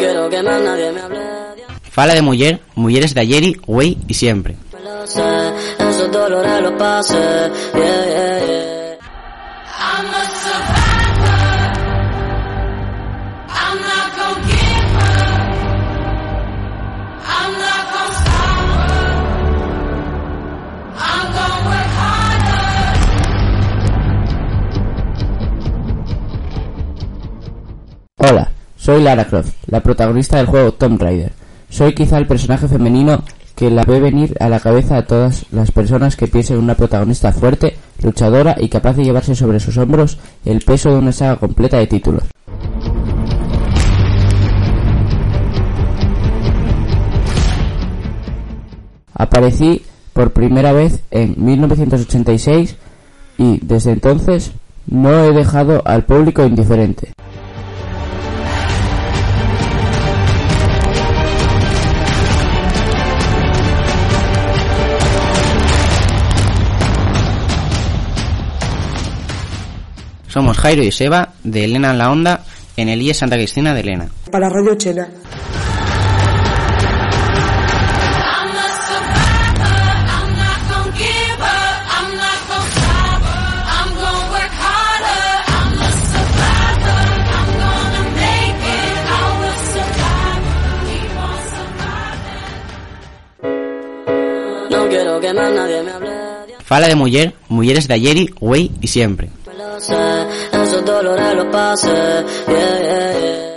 quiero que más nadie me hable de Fala de muller, mulleres de ayer, güey y siempre. lo sé, esos dolores los pasé, yeah, yeah, yeah. I'm a survivor. I'm not gonna give up. I'm not gonna stop her. I'm gonna work harder. Hola, soy Lara Croft, la protagonista del juego Tomb Raider. Soy quizá el personaje femenino que la ve venir a la cabeza a todas las personas que piensen en una protagonista fuerte, luchadora y capaz de llevarse sobre sus hombros el peso de una saga completa de títulos. Aparecí por primera vez en 1986 y desde entonces no he dejado al público indiferente. Somos Jairo y Seba de Elena en la Onda en el IE Santa Cristina de Elena. para Radio Chena. Fala de muller, mulleres de ayer, güey y siempre. Lo sé, esos dolores los pasé, yeah, yeah, yeah.